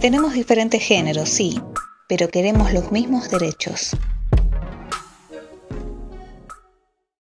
Tenemos diferentes géneros, sí, pero queremos los mismos derechos.